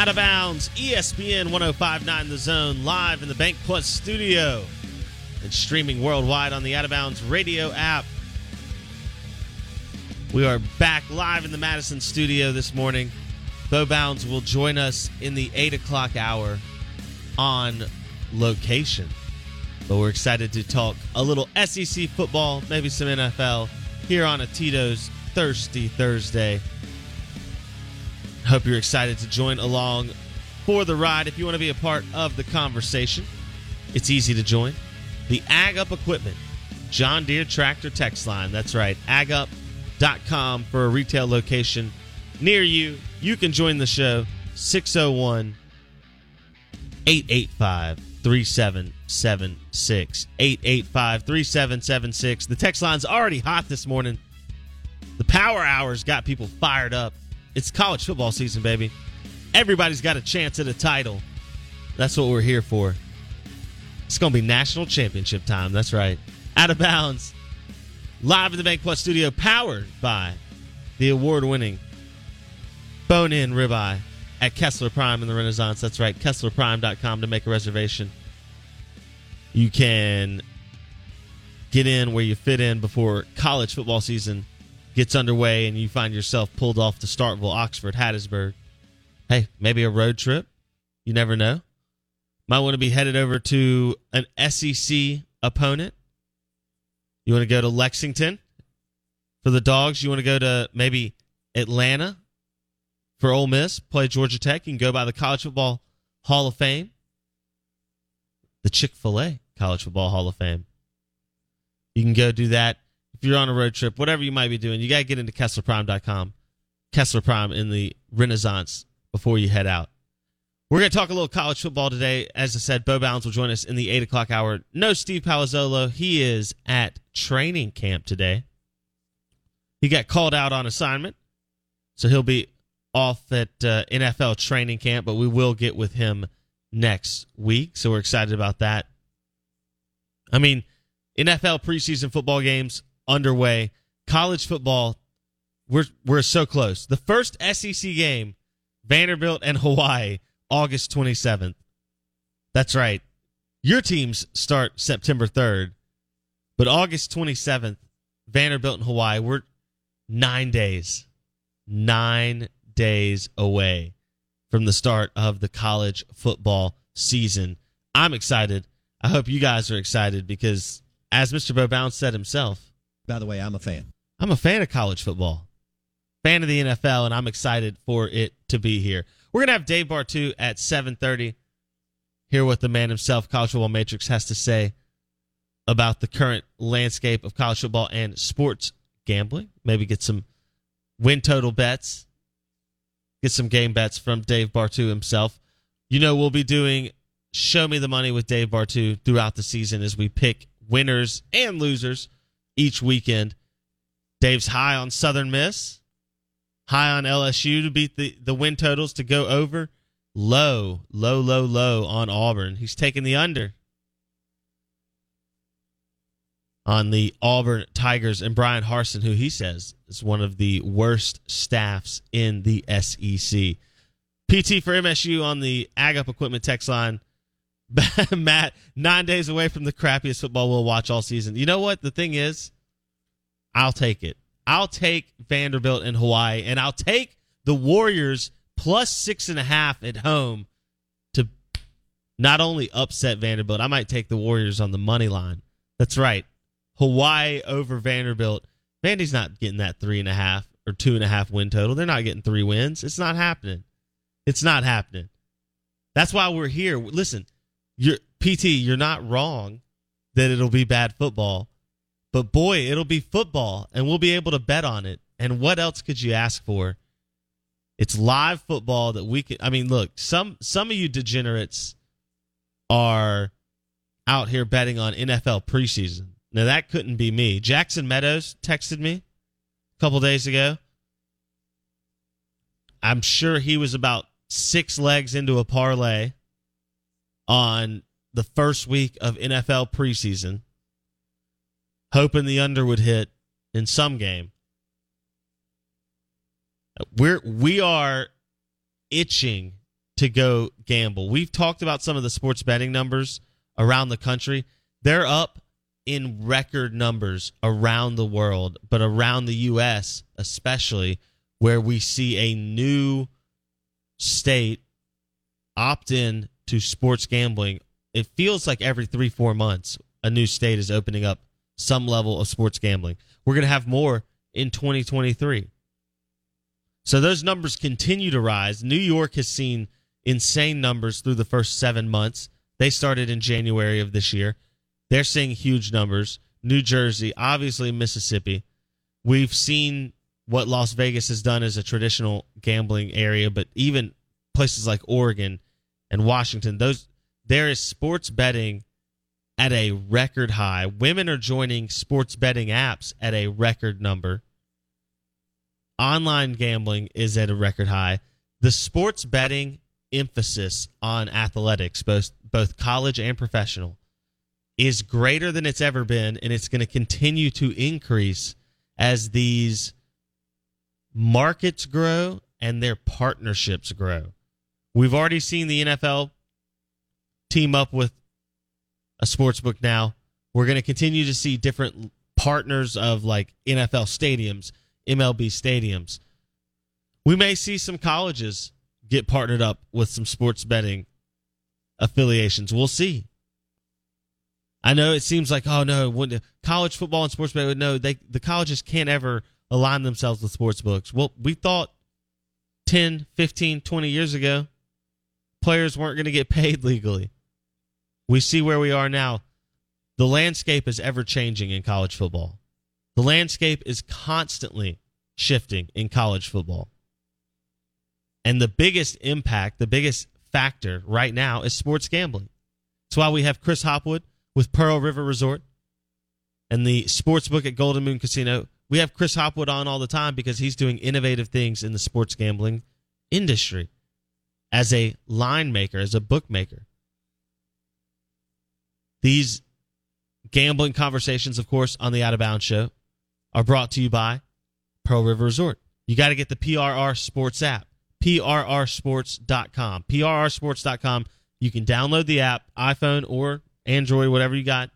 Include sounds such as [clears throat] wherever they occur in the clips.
Out of bounds, ESPN 1059 The Zone, live in the Bank Plus studio and streaming worldwide on the Out of Bounds radio app. We are back live in the Madison studio this morning. Bo Bounds will join us in the 8 o'clock hour on location. But we're excited to talk a little SEC football, maybe some NFL here on a Tito's Thirsty Thursday. Hope you're excited to join along for the ride. If you want to be a part of the conversation, it's easy to join. The Ag Up Equipment, John Deere Tractor Text Line. That's right, agup.com for a retail location near you. You can join the show 601 885 3776. 885 3776. The text line's already hot this morning. The power hours got people fired up. It's college football season, baby. Everybody's got a chance at a title. That's what we're here for. It's going to be national championship time. That's right. Out of bounds. Live in the Bank Plus studio, powered by the award winning Bone In Ribeye at Kessler Prime in the Renaissance. That's right. KesslerPrime.com to make a reservation. You can get in where you fit in before college football season gets underway and you find yourself pulled off to Starkville, Oxford, Hattiesburg. Hey, maybe a road trip. You never know. Might want to be headed over to an SEC opponent. You want to go to Lexington for the dogs. You want to go to maybe Atlanta for Ole Miss, play Georgia Tech. You can go by the College Football Hall of Fame, the Chick fil A College Football Hall of Fame. You can go do that if you're on a road trip, whatever you might be doing, you got to get into KesslerPrime.com. Kessler Prime in the Renaissance before you head out. We're going to talk a little college football today. As I said, Bo Bounds will join us in the 8 o'clock hour. No Steve Palazzolo. He is at training camp today. He got called out on assignment, so he'll be off at uh, NFL training camp, but we will get with him next week. So we're excited about that. I mean, NFL preseason football games underway. College football, we're we're so close. The first SEC game, Vanderbilt and Hawaii, August 27th. That's right. Your teams start September 3rd, but August 27th, Vanderbilt and Hawaii, we're nine days, nine days away from the start of the college football season. I'm excited. I hope you guys are excited because, as Mr. Bo Bounds said himself, by the way, I'm a fan. I'm a fan of college football. fan of the NFL, and I'm excited for it to be here. We're gonna have Dave Bartoo at 7:30. Hear what the man himself, College Football Matrix, has to say about the current landscape of college football and sports gambling. Maybe get some win total bets, get some game bets from Dave Bartoo himself. You know, we'll be doing Show Me the Money with Dave Bartoo throughout the season as we pick winners and losers each weekend. Dave's high on Southern Miss, high on LSU to beat the, the win totals to go over, low, low, low, low on Auburn. He's taking the under on the Auburn Tigers and Bryan Harsin, who he says is one of the worst staffs in the SEC. PT for MSU on the Ag Up Equipment text line. [laughs] Matt, nine days away from the crappiest football we'll watch all season. You know what? The thing is, I'll take it. I'll take Vanderbilt in Hawaii, and I'll take the Warriors plus six and a half at home to not only upset Vanderbilt, I might take the Warriors on the money line. That's right. Hawaii over Vanderbilt. Vandy's not getting that three and a half or two and a half win total. They're not getting three wins. It's not happening. It's not happening. That's why we're here. Listen, you're PT, you're not wrong that it'll be bad football. But boy, it'll be football and we'll be able to bet on it. And what else could you ask for? It's live football that we can I mean, look, some some of you degenerates are out here betting on NFL preseason. Now that couldn't be me. Jackson Meadows texted me a couple days ago. I'm sure he was about six legs into a parlay on the first week of NFL preseason, hoping the under would hit in some game. We're we are itching to go gamble. We've talked about some of the sports betting numbers around the country. They're up in record numbers around the world, but around the US especially where we see a new state opt in to sports gambling. It feels like every 3-4 months a new state is opening up some level of sports gambling. We're going to have more in 2023. So those numbers continue to rise. New York has seen insane numbers through the first 7 months. They started in January of this year. They're seeing huge numbers. New Jersey, obviously Mississippi. We've seen what Las Vegas has done as a traditional gambling area, but even places like Oregon and Washington, those there is sports betting at a record high. Women are joining sports betting apps at a record number. Online gambling is at a record high. The sports betting emphasis on athletics, both both college and professional, is greater than it's ever been, and it's going to continue to increase as these markets grow and their partnerships grow. We've already seen the NFL team up with a sports book now. We're going to continue to see different partners of like NFL stadiums, MLB stadiums. We may see some colleges get partnered up with some sports betting affiliations. We'll see. I know it seems like oh no, when college football and sports betting no, they the colleges can't ever align themselves with sports books. Well, we thought 10, 15, 20 years ago players weren't going to get [laughs] paid legally. We see where we are now. The landscape is ever changing in college football. The landscape is constantly shifting in college football. And the biggest impact, the biggest factor right now is sports gambling. That's why we have Chris Hopwood with Pearl River Resort and the sports book at Golden Moon Casino. We have Chris Hopwood on all the time because he's doing innovative things in the sports gambling industry as a line maker, as a bookmaker. These gambling conversations, of course, on the Out of Bounds show are brought to you by Pearl River Resort. You got to get the PRR Sports app, prrsports.com. PRRsports.com. You can download the app, iPhone or Android, whatever you got.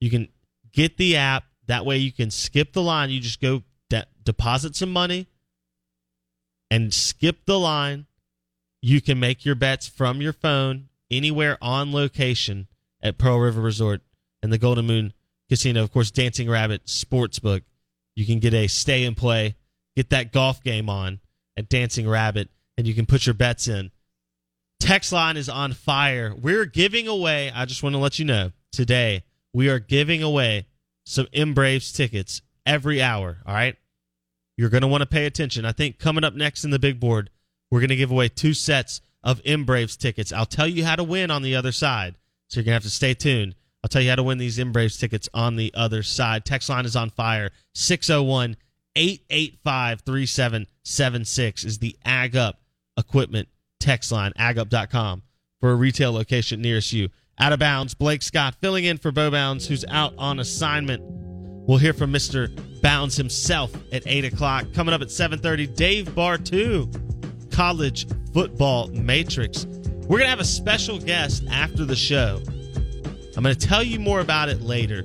You can get the app. That way you can skip the line. You just go de- deposit some money and skip the line you can make your bets from your phone anywhere on location at Pearl River Resort and the Golden Moon Casino. Of course, Dancing Rabbit Sportsbook. You can get a stay and play, get that golf game on at Dancing Rabbit, and you can put your bets in. Text line is on fire. We're giving away, I just want to let you know, today, we are giving away some M Braves tickets every hour. All right. You're going to want to pay attention. I think coming up next in the big board, we're going to give away two sets of M Braves tickets. I'll tell you how to win on the other side. So you're going to have to stay tuned. I'll tell you how to win these M Braves tickets on the other side. Text line is on fire. 601 885 3776 is the Ag Up Equipment text line, agup.com, for a retail location nearest you. Out of bounds, Blake Scott filling in for Bo Bounds, who's out on assignment. We'll hear from Mr. Bounds himself at 8 o'clock. Coming up at 7.30, Dave Bartoo, College Football Matrix. We're going to have a special guest after the show. I'm going to tell you more about it later.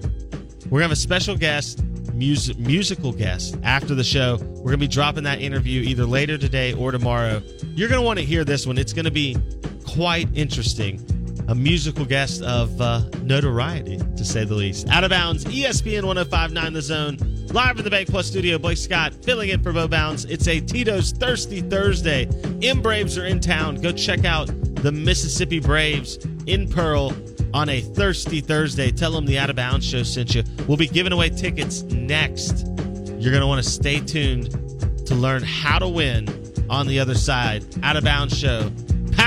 We're going to have a special guest, music, musical guest, after the show. We're going to be dropping that interview either later today or tomorrow. You're going to want to hear this one. It's going to be quite interesting. A musical guest of uh, notoriety, to say the least. Out of bounds, ESPN 1059 The Zone. Live in the Bank Plus studio, Blake Scott filling in for Bo Bounds. It's a Tito's Thirsty Thursday. M Braves are in town. Go check out the Mississippi Braves in Pearl on a Thirsty Thursday. Tell them the Out of Bounds show sent you. We'll be giving away tickets next. You're going to want to stay tuned to learn how to win on the other side. Out of Bounds show,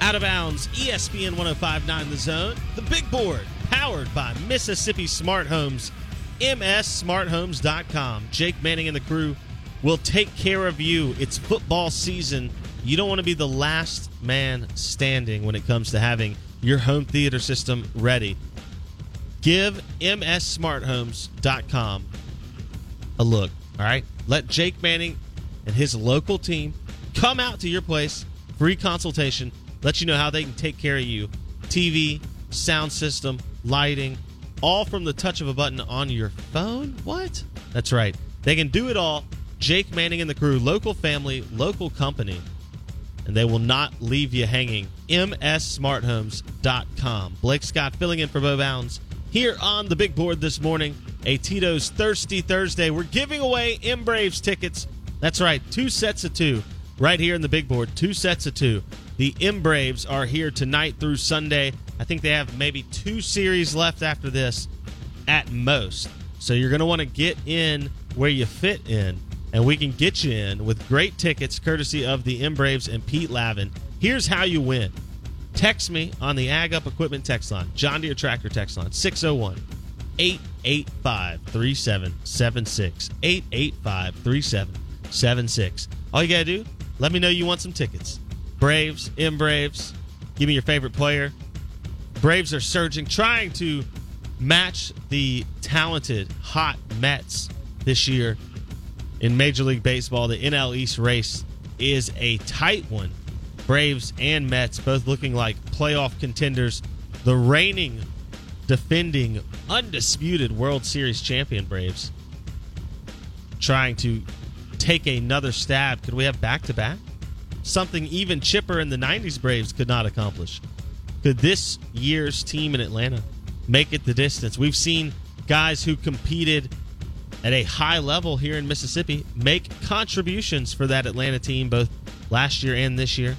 Out of bounds, ESPN 1059 The Zone. The big board, powered by Mississippi Smart Homes, mssmarthomes.com. Jake Manning and the crew will take care of you. It's football season. You don't want to be the last man standing when it comes to having your home theater system ready. Give mssmarthomes.com a look, all right? Let Jake Manning and his local team come out to your place, free consultation, let you know how they can take care of you. TV, sound system, lighting, all from the touch of a button on your phone. What? That's right. They can do it all. Jake Manning and the crew, local family, local company, and they will not leave you hanging. MSSmartHomes.com. Blake Scott filling in for Bo Bounds here on the big board this morning. A Tito's Thirsty Thursday. We're giving away M Braves tickets. That's right, two sets of two right here in the big board. Two sets of two. The M Braves are here tonight through Sunday. I think they have maybe two series left after this at most. So you're going to want to get in where you fit in, and we can get you in with great tickets courtesy of the M Braves and Pete Lavin. Here's how you win. Text me on the Ag Up Equipment text line, John Deere Tractor text line, 601 885 3776. 885 3776. All you got to do, let me know you want some tickets. Braves, M Braves, give me your favorite player. Braves are surging, trying to match the talented, hot Mets this year in Major League Baseball. The NL East race is a tight one. Braves and Mets both looking like playoff contenders. The reigning, defending, undisputed World Series champion Braves trying to take another stab. Could we have back to back? Something even Chipper in the 90s Braves could not accomplish. Could this year's team in Atlanta make it the distance? We've seen guys who competed at a high level here in Mississippi make contributions for that Atlanta team both last year and this year.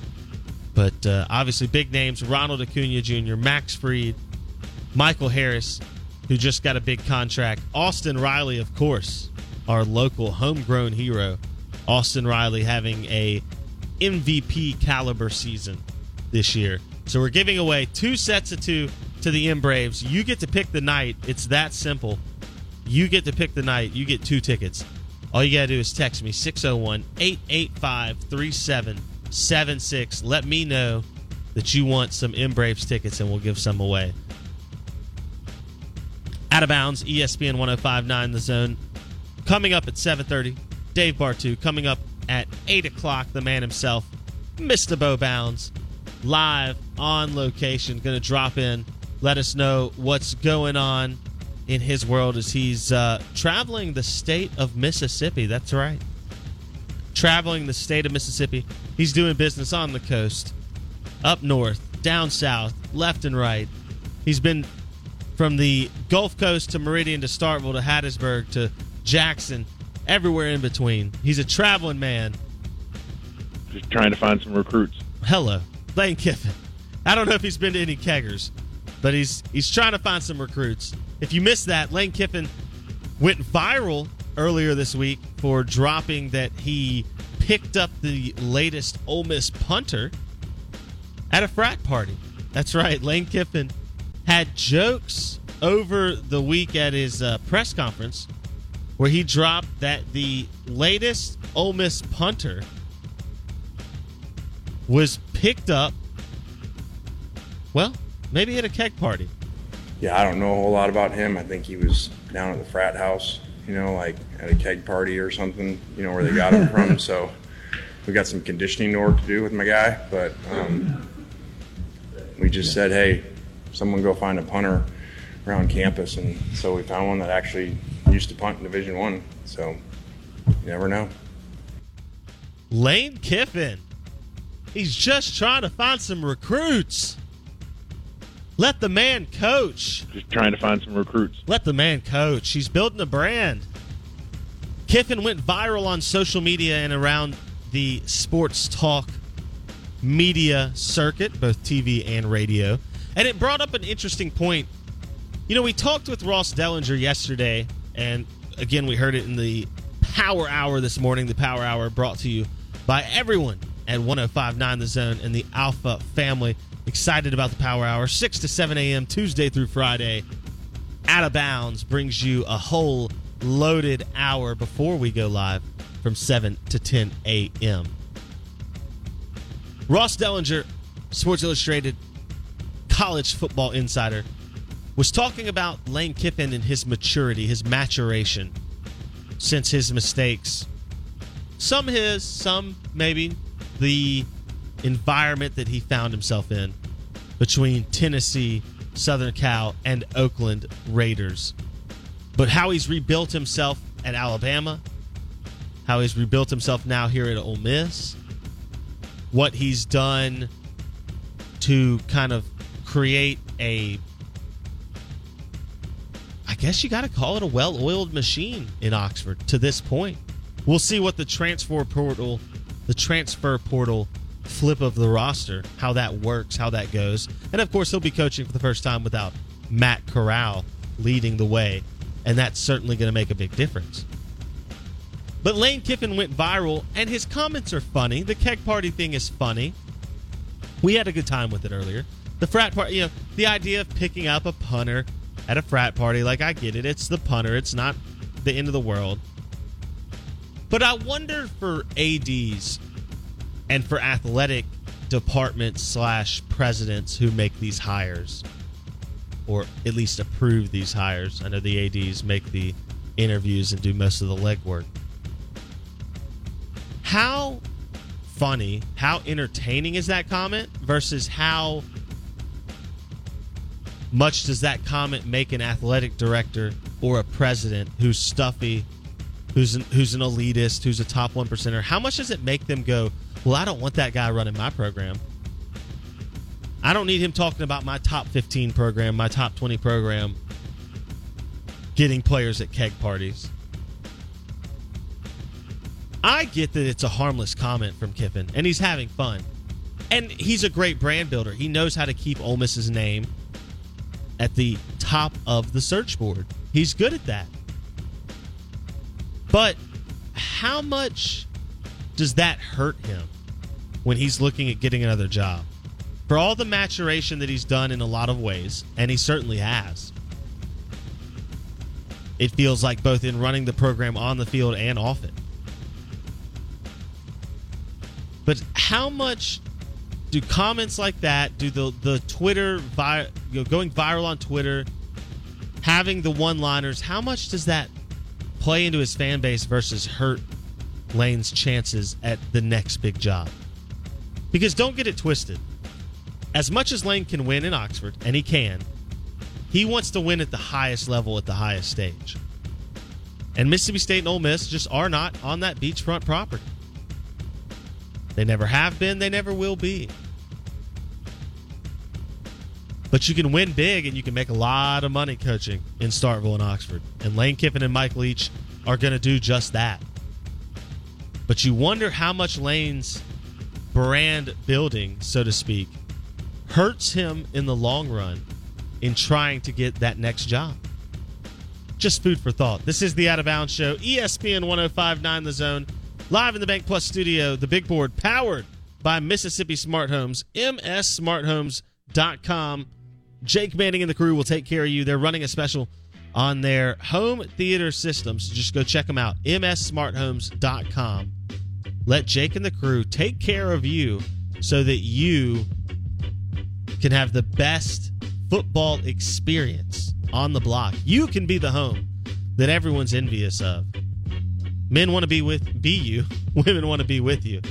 But uh, obviously, big names Ronald Acuna Jr., Max Fried, Michael Harris, who just got a big contract, Austin Riley, of course, our local homegrown hero. Austin Riley having a MVP caliber season this year. So we're giving away two sets of two to the M Braves. You get to pick the night. It's that simple. You get to pick the night. You get two tickets. All you got to do is text me 601 885 3776. Let me know that you want some M Braves tickets and we'll give some away. Out of bounds, ESPN 1059 The Zone. Coming up at 7.30, Dave Bartoo. Coming up at 8 o'clock, the man himself, Mr. Bo Bounds, live on location. Going to drop in, let us know what's going on in his world as he's uh, traveling the state of Mississippi. That's right. Traveling the state of Mississippi. He's doing business on the coast, up north, down south, left and right. He's been from the Gulf Coast to Meridian to Starkville to Hattiesburg to Jackson, everywhere in between. He's a traveling man. Just trying to find some recruits. Hello, Lane Kiffin. I don't know if he's been to any keggers, but he's he's trying to find some recruits. If you missed that, Lane Kiffin went viral earlier this week for dropping that he picked up the latest Ole Miss punter at a frat party. That's right, Lane Kiffin had jokes over the week at his uh, press conference where he dropped that the latest Ole Miss punter was picked up, well, maybe at a keg party. Yeah, I don't know a whole lot about him. I think he was down at the frat house, you know, like at a keg party or something, you know, where they got him [laughs] from. So we got some conditioning work to do with my guy, but um, we just said, hey, someone go find a punter around campus, and so we found one that actually used to punt in Division One. So you never know. Lane Kiffin. He's just trying to find some recruits. Let the man coach. Just trying to find some recruits. Let the man coach. He's building a brand. Kiffin went viral on social media and around the sports talk media circuit, both TV and radio. And it brought up an interesting point. You know, we talked with Ross Dellenger yesterday, and again, we heard it in the Power Hour this morning. The Power Hour brought to you by everyone at 1059 The Zone and the Alpha family. Excited about the Power Hour. 6 to 7 a.m., Tuesday through Friday. Out of bounds brings you a whole loaded hour before we go live from 7 to 10 a.m. Ross Dellenger, Sports Illustrated college football insider, was talking about Lane Kiffin and his maturity, his maturation since his mistakes. Some his, some maybe the environment that he found himself in between Tennessee, Southern Cal, and Oakland Raiders. But how he's rebuilt himself at Alabama, how he's rebuilt himself now here at Ole Miss, what he's done to kind of create a guess you got to call it a well-oiled machine in Oxford to this point. We'll see what the transfer portal, the transfer portal flip of the roster, how that works, how that goes. And of course, he'll be coaching for the first time without Matt Corral leading the way, and that's certainly going to make a big difference. But Lane Kiffin went viral, and his comments are funny. The keg party thing is funny. We had a good time with it earlier. The frat party, you know, the idea of picking up a punter at a frat party, like I get it. It's the punter, it's not the end of the world. But I wonder for ADs and for athletic departments slash presidents who make these hires, or at least approve these hires. I know the ADs make the interviews and do most of the legwork. How funny, how entertaining is that comment versus how much does that comment make an athletic director or a president who's stuffy, who's an, who's an elitist, who's a top one percenter? How much does it make them go, well, I don't want that guy running my program. I don't need him talking about my top 15 program, my top 20 program. getting players at keg parties. I get that it's a harmless comment from Kiffin, and he's having fun. And he's a great brand builder. He knows how to keep Ole Miss's name at the top of the search board. He's good at that. But how much does that hurt him when he's looking at getting another job? For all the maturation that he's done in a lot of ways, and he certainly has, it feels like both in running the program on the field and off it. But how much do comments like that, do the the Twitter you know, going viral on Twitter, having the one-liners, how much does that play into his fan base versus hurt Lane's chances at the next big job? Because don't get it twisted. As much as Lane can win in Oxford, and he can, he wants to win at the highest level at the highest stage. And Mississippi State and Ole Miss just are not on that beachfront property. They never have been, they never will be. But you can win big and you can make a lot of money coaching in Starkville and Oxford. And Lane Kiffin and Mike Leach are going to do just that. But you wonder how much Lane's brand building, so to speak, hurts him in the long run in trying to get that next job. Just food for thought. This is the Out of Bounds Show, ESPN 1059 The Zone, live in the Bank Plus studio, the big board, powered by Mississippi Smart Homes, mssmarthomes.com. Jake Manning and the crew will take care of you. They're running a special on their home theater systems. Just go check them out, mssmarthomes.com. Let Jake and the crew take care of you so that you can have the best football experience on the block. You can be the home that everyone's envious of. Men want to be with be you, [laughs] women want to be with you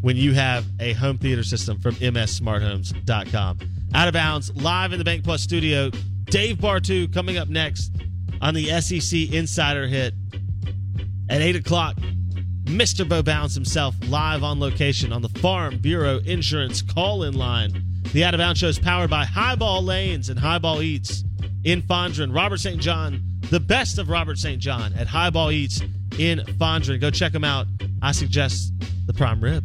when you have a home theater system from mssmarthomes.com. Out of bounds, live in the Bank Plus studio. Dave Bartoo coming up next on the SEC Insider Hit at 8 o'clock. Mr. Bo Bounds himself live on location on the Farm Bureau Insurance call in line. The Out of Bounds show is powered by Highball Lanes and Highball Eats in Fondren. Robert St. John, the best of Robert St. John at Highball Eats in Fondren. Go check them out. I suggest the prime rib.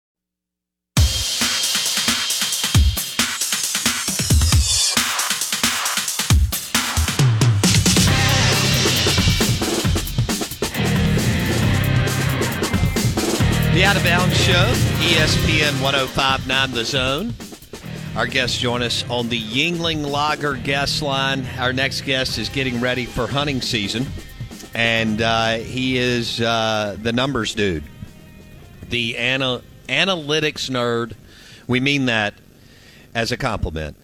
Show, ESPN 1059 The Zone. Our guests join us on the Yuengling Lager guest line. Our next guest is getting ready for hunting season, and uh, he is uh, the numbers dude, the ana- analytics nerd. We mean that as a compliment.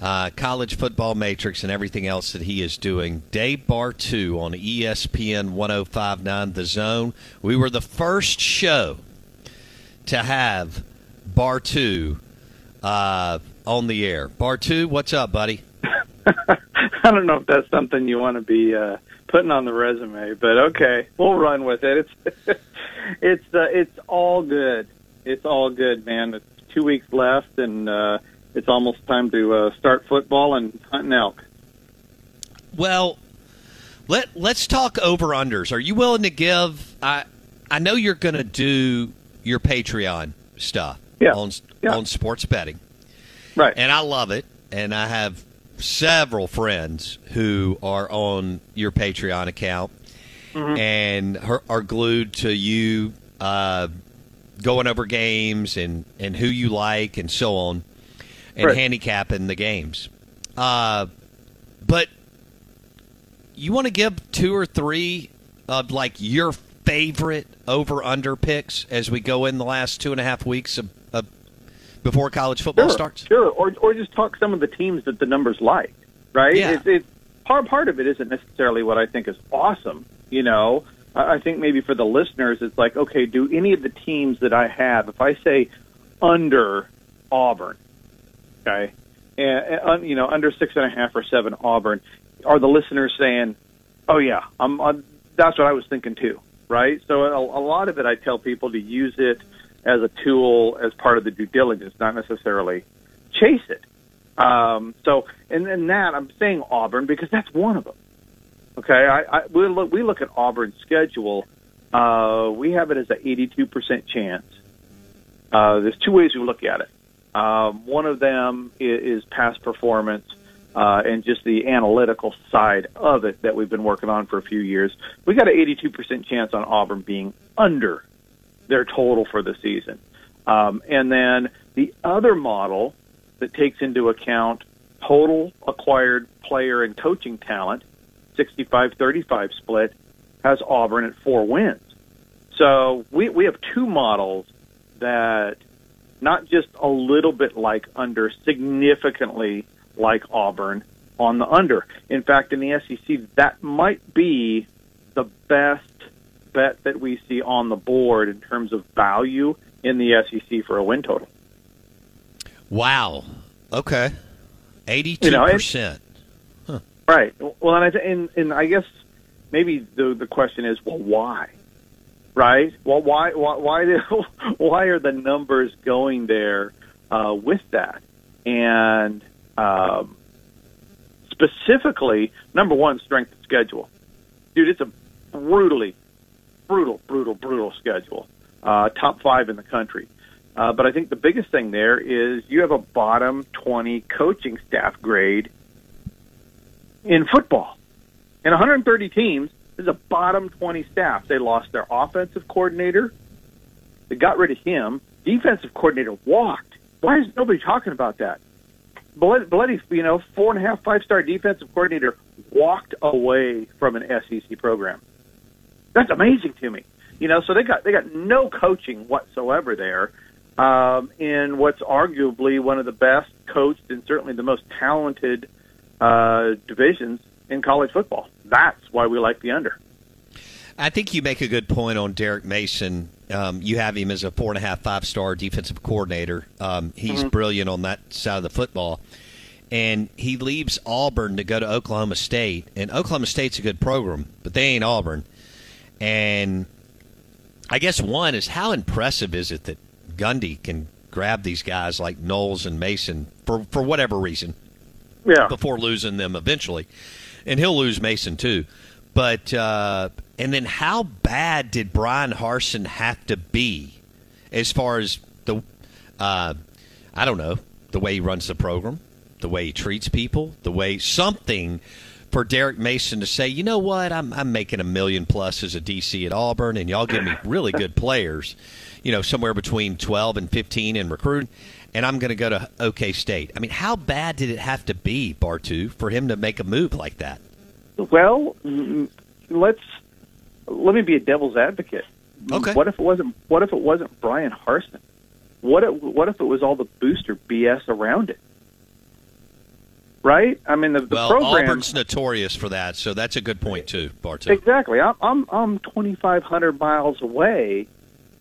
Uh, college football matrix and everything else that he is doing. Dave two on ESPN 1059 The Zone. We were the first show to have Bartoo uh, on the air. Bartoo, what's up, buddy? [laughs] I don't know if that's something you want to be uh, putting on the resume, but okay, we'll run with it. It's [laughs] it's uh, it's all good. It's all good, man. It's two weeks left, and uh, it's almost time to uh, start football and hunting elk. Well, let let's talk over unders. Are you willing to give? I I know you're going to do your Patreon stuff Yeah. on Yeah. on sports betting, right? And I love it, and I have several friends who are on your Patreon account Mhm. and are, are glued to you uh, going over games and and who you like and so on, and Right. handicapping the games. Uh, but you want to give two or three of like your favorite over under picks as we go in the last two and a half weeks of, of before college football sure, starts? Sure, or or just talk some of the teams that the numbers like, right? Yeah. It's, it's part part of it isn't necessarily what I think is awesome. You know, I, I think maybe for the listeners, it's like, okay, do any of the teams that I have, if I say under Auburn, okay, and, and un- you know under six and a half or seven Auburn, are the listeners saying, oh yeah, I'm, I'm that's what I was thinking too, right? So a, a lot of it, I tell people to use it as a tool as part of the due diligence, not necessarily chase it. Um, so, and then that I'm saying Auburn because that's one of them. Okay, I, I we look we look at Auburn's schedule. Uh, we have it as an 82% chance. Uh, there's two ways we look at it. Um, one of them is, is past performance uh, and just the analytical side of it that we've been working on for a few years. We got an 82% chance on Auburn being under their total for the season. Um, and then the other model that takes into account total acquired player and coaching talent, 65-35 split, has Auburn at four wins. So we, we have two models that not just a little bit like under, significantly like Auburn on the under. In fact, in the SEC, that might be the best bet that we see on the board in terms of value in the SEC for a win total. Wow. Okay. Eighty-two You know, percent. Right. Well, and I th- and, and I guess maybe the the question is, well, why? Right. Well, why why why, [laughs] do, why are the numbers going there uh, with that? And um, specifically, number one, strength of schedule. Dude, it's a brutally, brutal, brutal, brutal schedule. Uh, top five in the country. Uh, but I think the biggest thing there is you have a bottom 20 coaching staff grade in football. In 130 teams, there's a bottom 20 staff. They lost their offensive coordinator. They got rid of him. Defensive coordinator walked. Why is nobody talking about that? Bloody, you know, four and a half, five star defensive coordinator walked away from an SEC program. That's amazing to me. You know, so they got they got no coaching whatsoever there um, in what's arguably one of the best coached and certainly the most talented uh, divisions in college football. That's why we like the under. I think you make a good point on Derek Mason. Um, you have him as a four and a half, five star defensive coordinator. Um, he's Mhm. brilliant on that side of the football. And he leaves Auburn to go to Oklahoma State. And Oklahoma State's a good program, but they ain't Auburn. And I guess one is how impressive is it that Gundy can grab these guys like Knowles and Mason for, for whatever reason Yeah. before losing them eventually. And he'll lose Mason too. But uh, and then how bad did Bryan Harsin have to be as far as the uh, I don't know, the way he runs the program, the way he treats people, the way something for Derek Mason to say, you know what, I'm I'm making a million plus as a DC at Auburn and y'all give me really good players, you know, somewhere between twelve and fifteen in recruiting and I'm going to go to OK State. I mean, how bad did it have to be, Bartoo, for him to make a move like that? Well, let's let me be a devil's advocate. Okay. What if it wasn't? What if it wasn't Bryan Harsin? What if, what if it was all the booster BS around it? Right? I mean, the, the Well, program Auburn's notorious for that, so that's a good point too, Bartoo. exactly. I'm I'm I'm 2,500 miles away,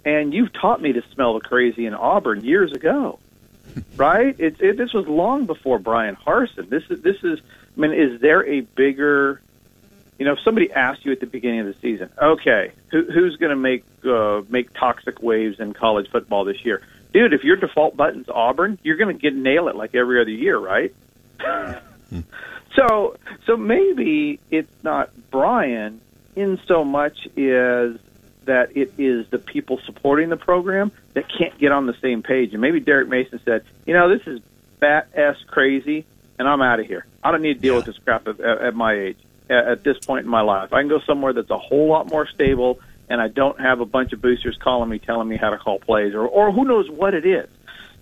and you've taught me to smell the crazy in Auburn years ago. [laughs] right? It's it, this was long before Bryan Harsin. This is this is. I mean, is there a bigger? You know, if somebody asked you at the beginning of the season, okay, who, who's going to make uh, make toxic waves in college football this year, dude? If your default button's Auburn, you're going to get nail it like every other year, right? [laughs] so, so maybe it's not Brian in so much as that it is the people supporting the program that can't get on the same page. And maybe Derek Mason said, you know, this is bat ass crazy, and I'm out of here. I don't need to deal with this crap at, at my age, at, this point in my life. I can go somewhere that's a whole lot more stable, and I don't have a bunch of boosters calling me, telling me how to call plays, or, or who knows what it is.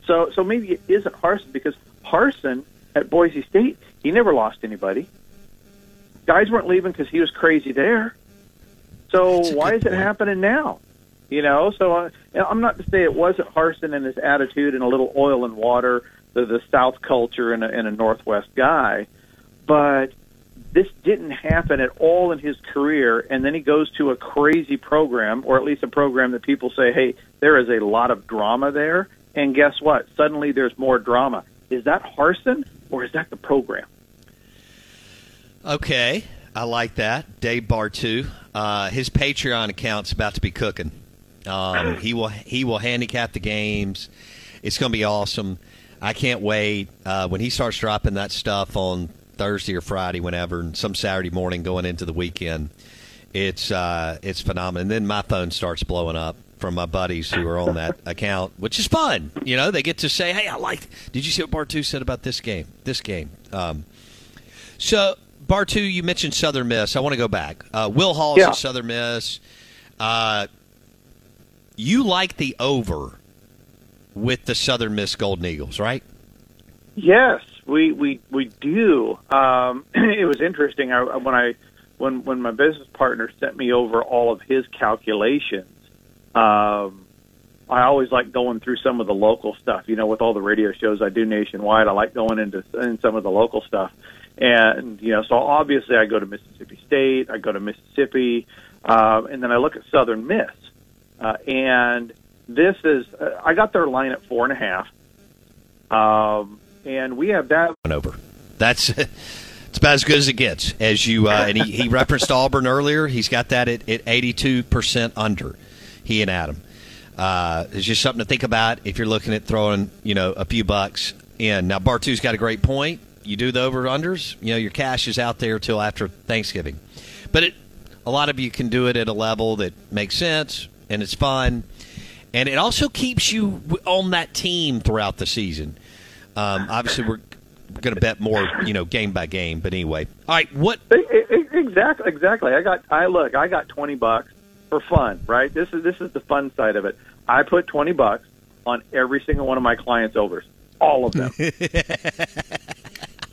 So, so maybe it isn't Harsin because Harsin at Boise State, he never lost anybody. Guys weren't leaving because he was crazy there. So why is it happening now? You know, so uh, I'm not to say it wasn't Harsin and his attitude and a little oil and water, the, the South culture and a, and a Northwest guy, but this didn't happen at all in his career. And then he goes to a crazy program, or at least a program that people say, hey, there is a lot of drama there. And guess what? Suddenly there's more drama. Is that Harsin or is that the program? Okay, I like that. Dave Bartoo, uh, his Patreon account's about to be cooking. Um, [clears throat] he will he will handicap the games. It's going to be awesome. I can't wait uh, when he starts dropping that stuff on Thursday or Friday, whenever, and some Saturday morning going into the weekend. It's uh, it's phenomenal. And then my phone starts blowing up from my buddies who are on that account, which is fun. You know, they get to say, "Hey, I like." Did you see what Bartoo said about this game? This game. Um, so Bartoo, you mentioned Southern Miss. I want to go back. Uh, Will Hall is Yeah. Southern Miss. Uh, you like the over with the Southern Miss Golden Eagles, right? Yes, we we we do. Um, [clears throat] it was interesting. I, when I when when my business partner sent me over all of his calculations, um, I always like going through some of the local stuff. You know, with all the radio shows I do nationwide, I like going into in some of the local stuff. And you know, so obviously I go to Mississippi State, I go to Mississippi, um, and then I look at Southern Miss. Uh, and this is uh, I got their line at four and a half. Um, and we have that over. That's [laughs] it's about as good as it gets. As you uh, and he, he [laughs] referenced Auburn earlier. He's got that at eighty two percent under. He and Adam. Uh, it's just something to think about if you're looking at throwing you know a few bucks in. Now Bartoo's got a great point. You do the over unders. You know your cash is out there till after Thanksgiving, but it a lot of you can do it at a level that makes sense and it's fun, and it also keeps you on that team throughout the season. Um, obviously, we're going to bet more, you know, game by game. But anyway, all right. What? E- e- Exactly, exactly. I got I look, I got 20 bucks for fun, right? This is this is the fun side of it. I put 20 bucks on every single one of my clients overs. All of them. [laughs]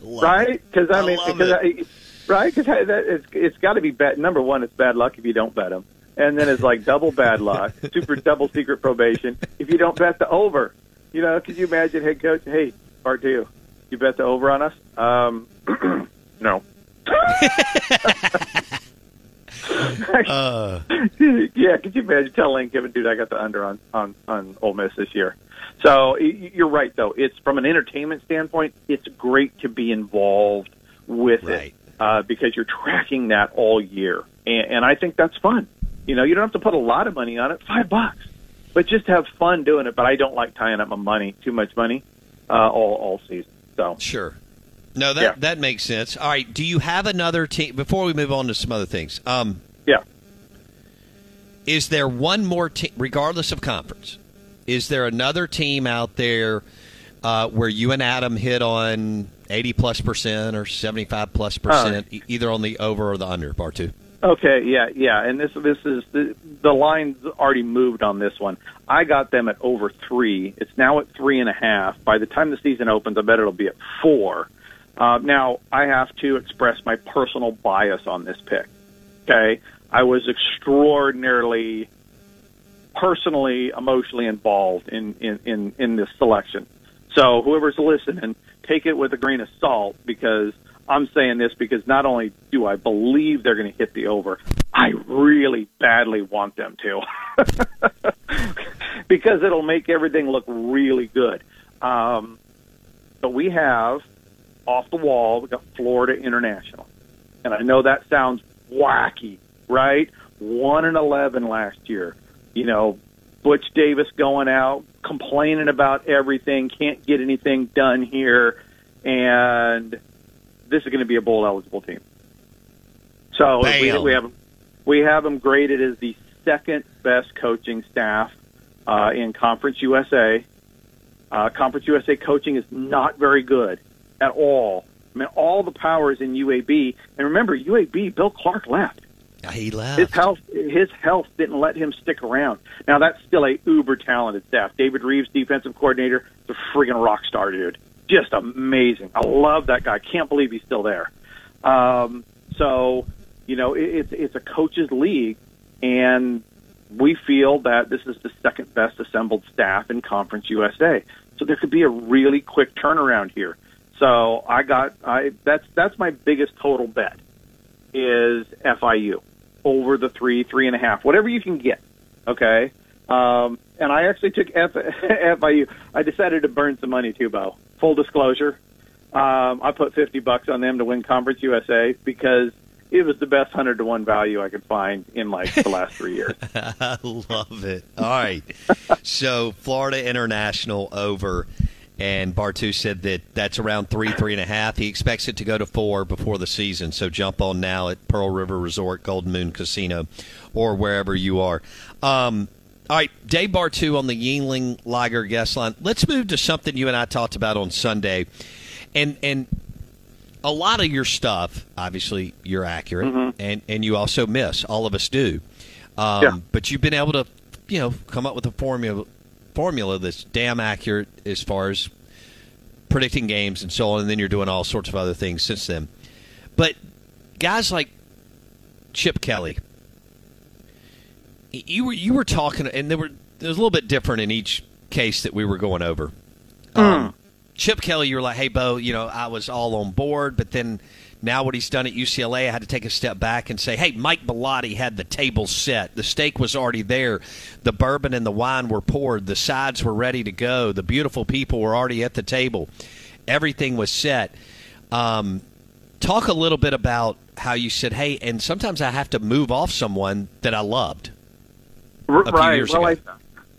right? Cuz I, mean because I, right? Cuz it's it's got to be bad number 1 it's bad luck if you don't bet them. And then it's like double bad luck, [laughs] super double secret probation if you don't bet the over. You know, could you imagine head coach, "Hey, Bartoo, you bet the over on us?" Um [clears throat] no. [laughs] Uh, [laughs] yeah, could you imagine telling Lane Kiffin, dude, I got the under on on on Ole Miss this year. So y- you're right, though. It's from an entertainment standpoint, it's great to be involved with it uh, because you're tracking that all year, and, and I think that's fun. You know, you don't have to put a lot of money on it, five bucks, but just have fun doing it. But I don't like tying up my money, too much money, uh, all all season. So sure. No, that Yeah. that makes sense. All right. Do you have another team before we move on to some other things? Um, yeah. Is there one more team, regardless of conference? Is there another team out there uh, where you and Adam hit on eighty plus percent or seventy five plus percent, e- either on the over or the under? Bartoo. Okay, yeah, yeah, and this this is the the line's already moved on this one. I got them at over three. It's now at three and a half. By the time the season opens, I bet it'll be at four. Uh, now I have to express my personal bias on this pick. Okay, I was extraordinarily personally, emotionally involved in in in, in this selection. So whoever's listening, take it with a grain of salt because I'm saying this because not only do I believe they're going to hit the over, I really badly want them to [laughs] because it'll make everything look really good. Um, but we have off the wall. We got Florida International, and I know that sounds wacky, right? One and eleven last year. You know, Butch Davis going out complaining about everything, can't get anything done here, and this is going to be a bowl eligible team. So we, we have we have them graded as the second best coaching staff uh, in Conference USA. Uh, Conference USA coaching is not very good at all. I mean, all the power is in UAB, and remember, UAB Bill Clark left. He left. His health, his health didn't let him stick around. Now that's still a uber talented staff. David Reeves, defensive coordinator, is a freaking rock star, dude. Just amazing. I love that guy. Can't believe he's still there. Um, so, you know, it, it's it's a coaches league, and we feel that this is the second best assembled staff in Conference USA. So there could be a really quick turnaround here. So I got I that's that's my biggest total bet is FIU over the three, three and a half, whatever you can get. Okay. Um, and I actually took F- [laughs] FIU. I decided to burn some money too, Bo. Full disclosure. Um, I put 50 bucks on them to win Conference USA because it was the best 100 to 1 value I could find in like the last three years. [laughs] I love it. All right. so Florida International over, and Bartoo said that that's around three, three and a half. He expects it to go to four before the season. So jump on now at Pearl River Resort, Golden Moon Casino, or wherever you are. Um, all right, Dave Bartoo on the Yuengling Lager guest line. Let's move to something you and I talked about on Sunday, and and a lot of your stuff, obviously, you're accurate, and and you also miss. All of us do, um, Yeah. but you've been able to, you know, come up with a formula formula that's damn accurate as far as predicting games and so on. And then you're doing all sorts of other things since then. But guys like Chip Kelly, you were you were talking, and there were there was a little bit different in each case that we were going over. Um, Chip Kelly, you were like, "Hey, Bo, you know, I was all on board, but then now what he's done at UCLA, I had to take a step back and say, hey, Mike Bellotti had the table set. The steak was already there. The bourbon and the wine were poured. The sides were ready to go. The beautiful people were already at the table. Everything was set." Um, talk a little bit about how you said, "Hey," and sometimes I have to move off someone that I loved. R- right. well, ago.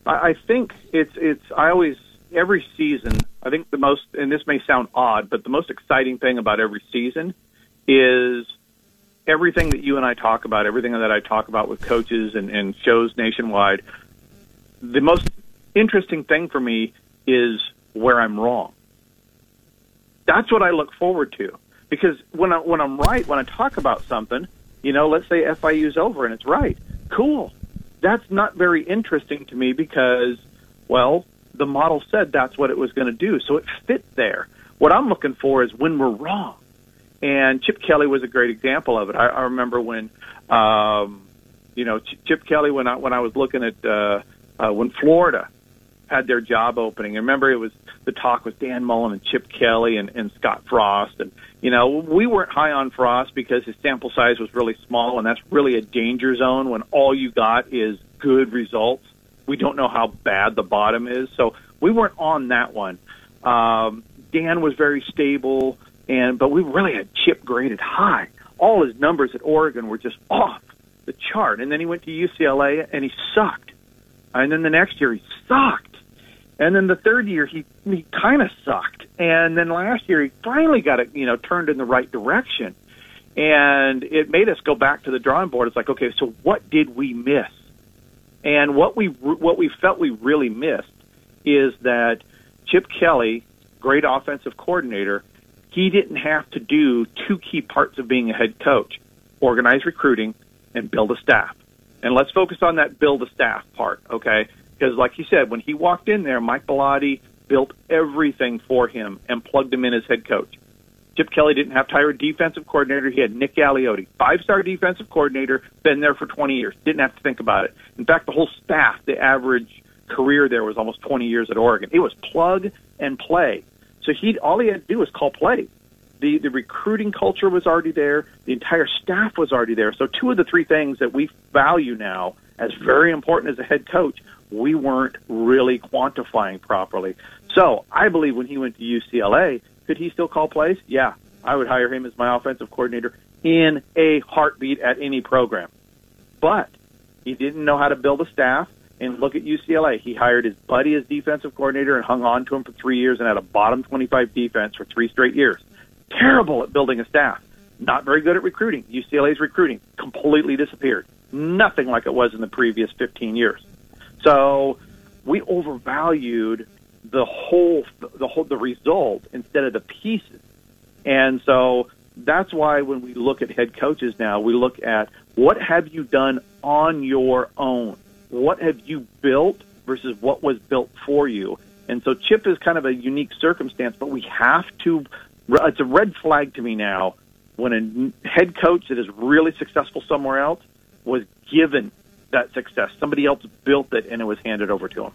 I, I I think it's it's. I always every season. I think the most, and this may sound odd, but the most exciting thing about every season is everything that you and I talk about, everything that I talk about with coaches and, and shows nationwide. The most interesting thing for me is where I'm wrong. That's what I look forward to because when I, when I'm right, when I talk about something, you know, let's say FIU's over and it's right, cool. That's not very interesting to me because, well, the model said that's what it was going to do, so it fit there. What I'm looking for is when we're wrong, and Chip Kelly was a great example of it. I, I remember when, um, you know, Ch- Chip Kelly when I when I was looking at uh, uh, when Florida had their job opening. I remember it was the talk with Dan Mullen and Chip Kelly and, and Scott Frost, and you know we weren't high on Frost because his sample size was really small, and that's really a danger zone when all you got is good results. We don't know how bad the bottom is, so we weren't on that one. Um, Dan was very stable, and but we really had Chip graded high. All his numbers at Oregon were just off the chart, and then he went to UCLA and he sucked. And then the next year he sucked. And then the third year he he kind of sucked. And then last year he finally got it, you know, turned in the right direction. And it made us go back to the drawing board. It's like, okay, so what did we miss? And what we what we felt we really missed is that Chip Kelly, great offensive coordinator, he didn't have to do two key parts of being a head coach: organize recruiting and build a staff. And let's focus on that build a staff part, okay? Because, like you said, when he walked in there, Mike Bellotti built everything for him and plugged him in as head coach. Chip Kelly didn't have to hire a defensive coordinator. He had Nick Aliotti, five star defensive coordinator, been there for 20 years. Didn't have to think about it. In fact, the whole staff, the average career there was almost 20 years at Oregon. It was plug and play. So he all he had to do was call plays. The the recruiting culture was already there. The entire staff was already there. So two of the three things that we value now as very important as a head coach, we weren't really quantifying properly. So I believe when he went to UCLA, could he still call plays? Yeah, I would hire him as my offensive coordinator in a heartbeat at any program. But he didn't know how to build a staff. And look at UCLA. He hired his buddy as defensive coordinator and hung on to him for three years and had a bottom 25 defense for three straight years. Terrible at building a staff. Not very good at recruiting. UCLA's recruiting completely disappeared. Nothing like it was in the previous 15 years. So we overvalued the whole, the whole, the result instead of the pieces. And so that's why when we look at head coaches now, we look at what have you done on your own? What have you built versus what was built for you? And so Chip is kind of a unique circumstance, but we have to, it's a red flag to me now when a head coach that is really successful somewhere else was given that success. Somebody else built it and it was handed over to him.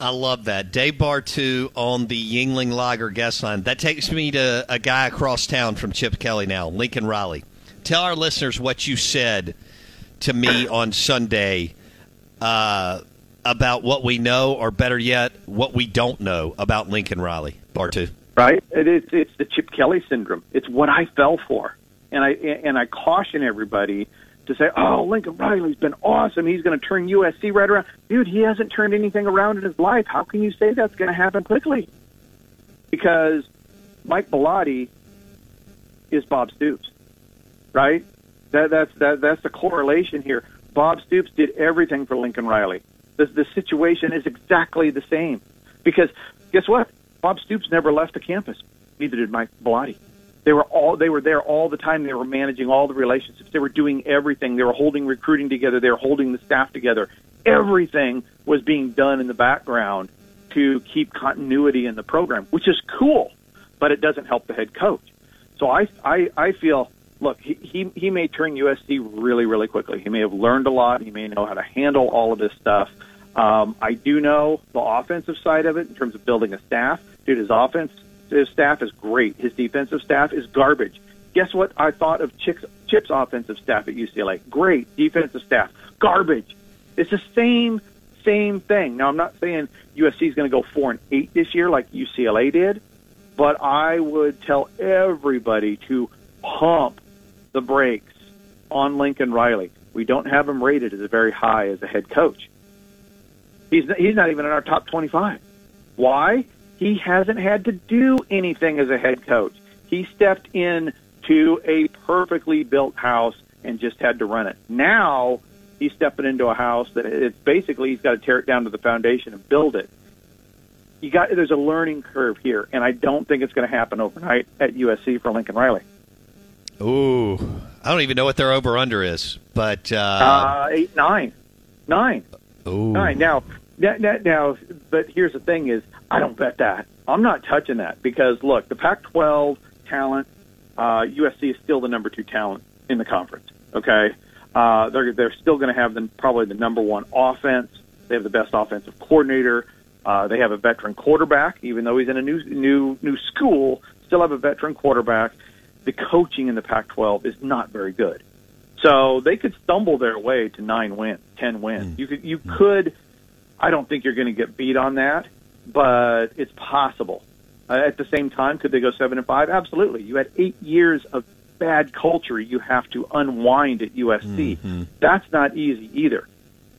I love that. Dave Bartoo on the Yuengling Lager guest line. That takes me to a guy across town from Chip Kelly now, Lincoln Riley. Tell our listeners what you said to me on Sunday uh, about what we know, or better yet, what we don't know about Lincoln Riley. Bartoo. Right? It is, it's the Chip Kelly syndrome. It's what I fell for. And I, and I caution everybody to say, "Oh, Lincoln Riley's been awesome. He's going to turn USC right around." Dude, he hasn't turned anything around in his life. How can you say that's going to happen quickly? Because Mike Bellotti is Bob Stoops, right? That, that's that, that's the correlation here. Bob Stoops did everything for Lincoln Riley. The, the situation is exactly the same. Because guess what? Bob Stoops never left the campus. Neither did Mike Bellotti. They were all they were there all the time. They were managing all the relationships. They were doing everything. They were holding recruiting together. They were holding the staff together. Everything was being done in the background to keep continuity in the program, which is cool, but it doesn't help the head coach. So I I, I feel look he, he he may turn USC really really quickly. He may have learned a lot. He may know how to handle all of this stuff. Um, I do know the offensive side of it in terms of building a staff. Dude, his offense his staff is great. His defensive staff is garbage. Guess what I thought of Chip's, Chip's offensive staff at UCLA? Great defensive staff, garbage. It's the same same thing. Now I'm not saying USC is going to go four and eight this year like UCLA did, but I would tell everybody to pump the brakes on Lincoln Riley. We don't have him rated as very high as a head coach. He's he's not even in our top 25. Why? He hasn't had to do anything as a head coach. He stepped in to a perfectly built house and just had to run it. Now he's stepping into a house that it's basically he's got to tear it down to the foundation and build it. You got there's a learning curve here, and I don't think it's going to happen overnight at USC for Lincoln Riley. Ooh, I don't even know what their over under is, but uh, Uh, eight, nine, nine, Ooh. nine. Now, now, now, now, but here's the thing: is I don't bet that. I'm not touching that because look, the Pac-12 talent, uh, USC is still the number two talent in the conference. Okay, uh, they're they're still going to have the, probably the number one offense. They have the best offensive coordinator. Uh, they have a veteran quarterback, even though he's in a new new new school. Still have a veteran quarterback. The coaching in the Pac-12 is not very good, so they could stumble their way to nine wins, ten wins. You could you could. I don't think you're going to get beat on that, but it's possible. Uh, at the same time, could they go seven and five? Absolutely. You had eight years of bad culture you have to unwind at USC. That's not easy either.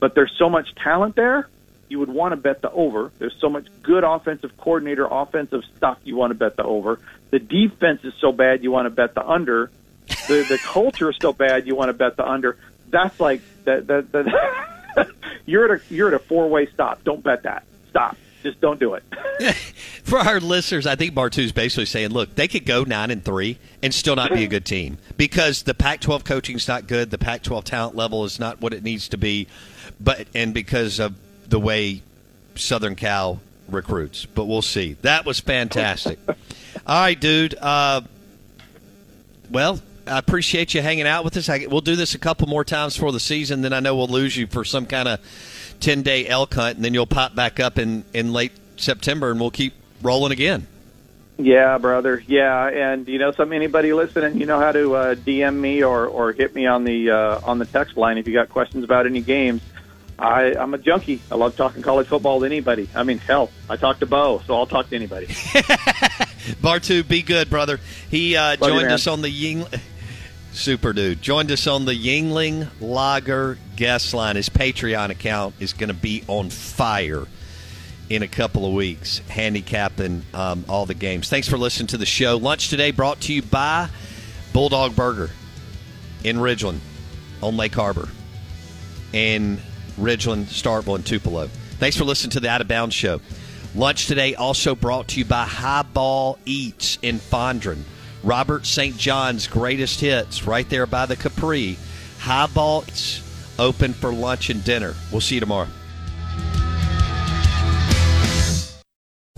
But there's so much talent there, you would want to bet the over. There's so much good offensive coordinator, offensive stuff you want to bet the over. The defense is so bad you want to bet the under. The the [laughs] culture is so bad you want to bet the under. That's like that that, that [laughs] you're at a you're at a four way stop. Don't bet that. Stop. Just don't do it. [laughs] For our listeners, I think Bartoo's basically saying, look, they could go nine and three and still not be a good team because the Pac-12 coaching is not good, the Pac-12 talent level is not what it needs to be, but and because of the way Southern Cal recruits. But we'll see. That was fantastic. [laughs] All right, dude. Uh, well, I appreciate you hanging out with us. I, we'll do this a couple more times for the season. Then I know we'll lose you for some kind of ten day elk hunt, and then you'll pop back up in in late September, and we'll keep rolling again. Yeah, brother. Yeah, and you know, some anybody listening, you know how to uh, DM me or or hit me on the uh, on the text line if you got questions about any games. I, I'm a junkie. I love talking college football to anybody. I mean, hell, I talk to Bo, so I'll talk to anybody. [laughs] Bartoo, be good, brother. He uh, Love you, joined us on the Ying. Super dude. Joined us on the Yuengling Lager guest line. His Patreon account is going to be on fire in a couple of weeks, handicapping um, all the games. Thanks for listening to the show. Lunch today brought to you by Bulldog Burger in Ridgeland on Lake Harbor in Ridgeland, Starkville, and Tupelo. Thanks for listening to the Out of Bounds show. Lunch today also brought to you by Highball Eats in Fondren. Robert St. John's greatest hits right there by the Capri. Highball Eats open for lunch and dinner. We'll see you tomorrow.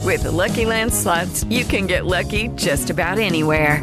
With the Lucky Land slots, you can get lucky just about anywhere.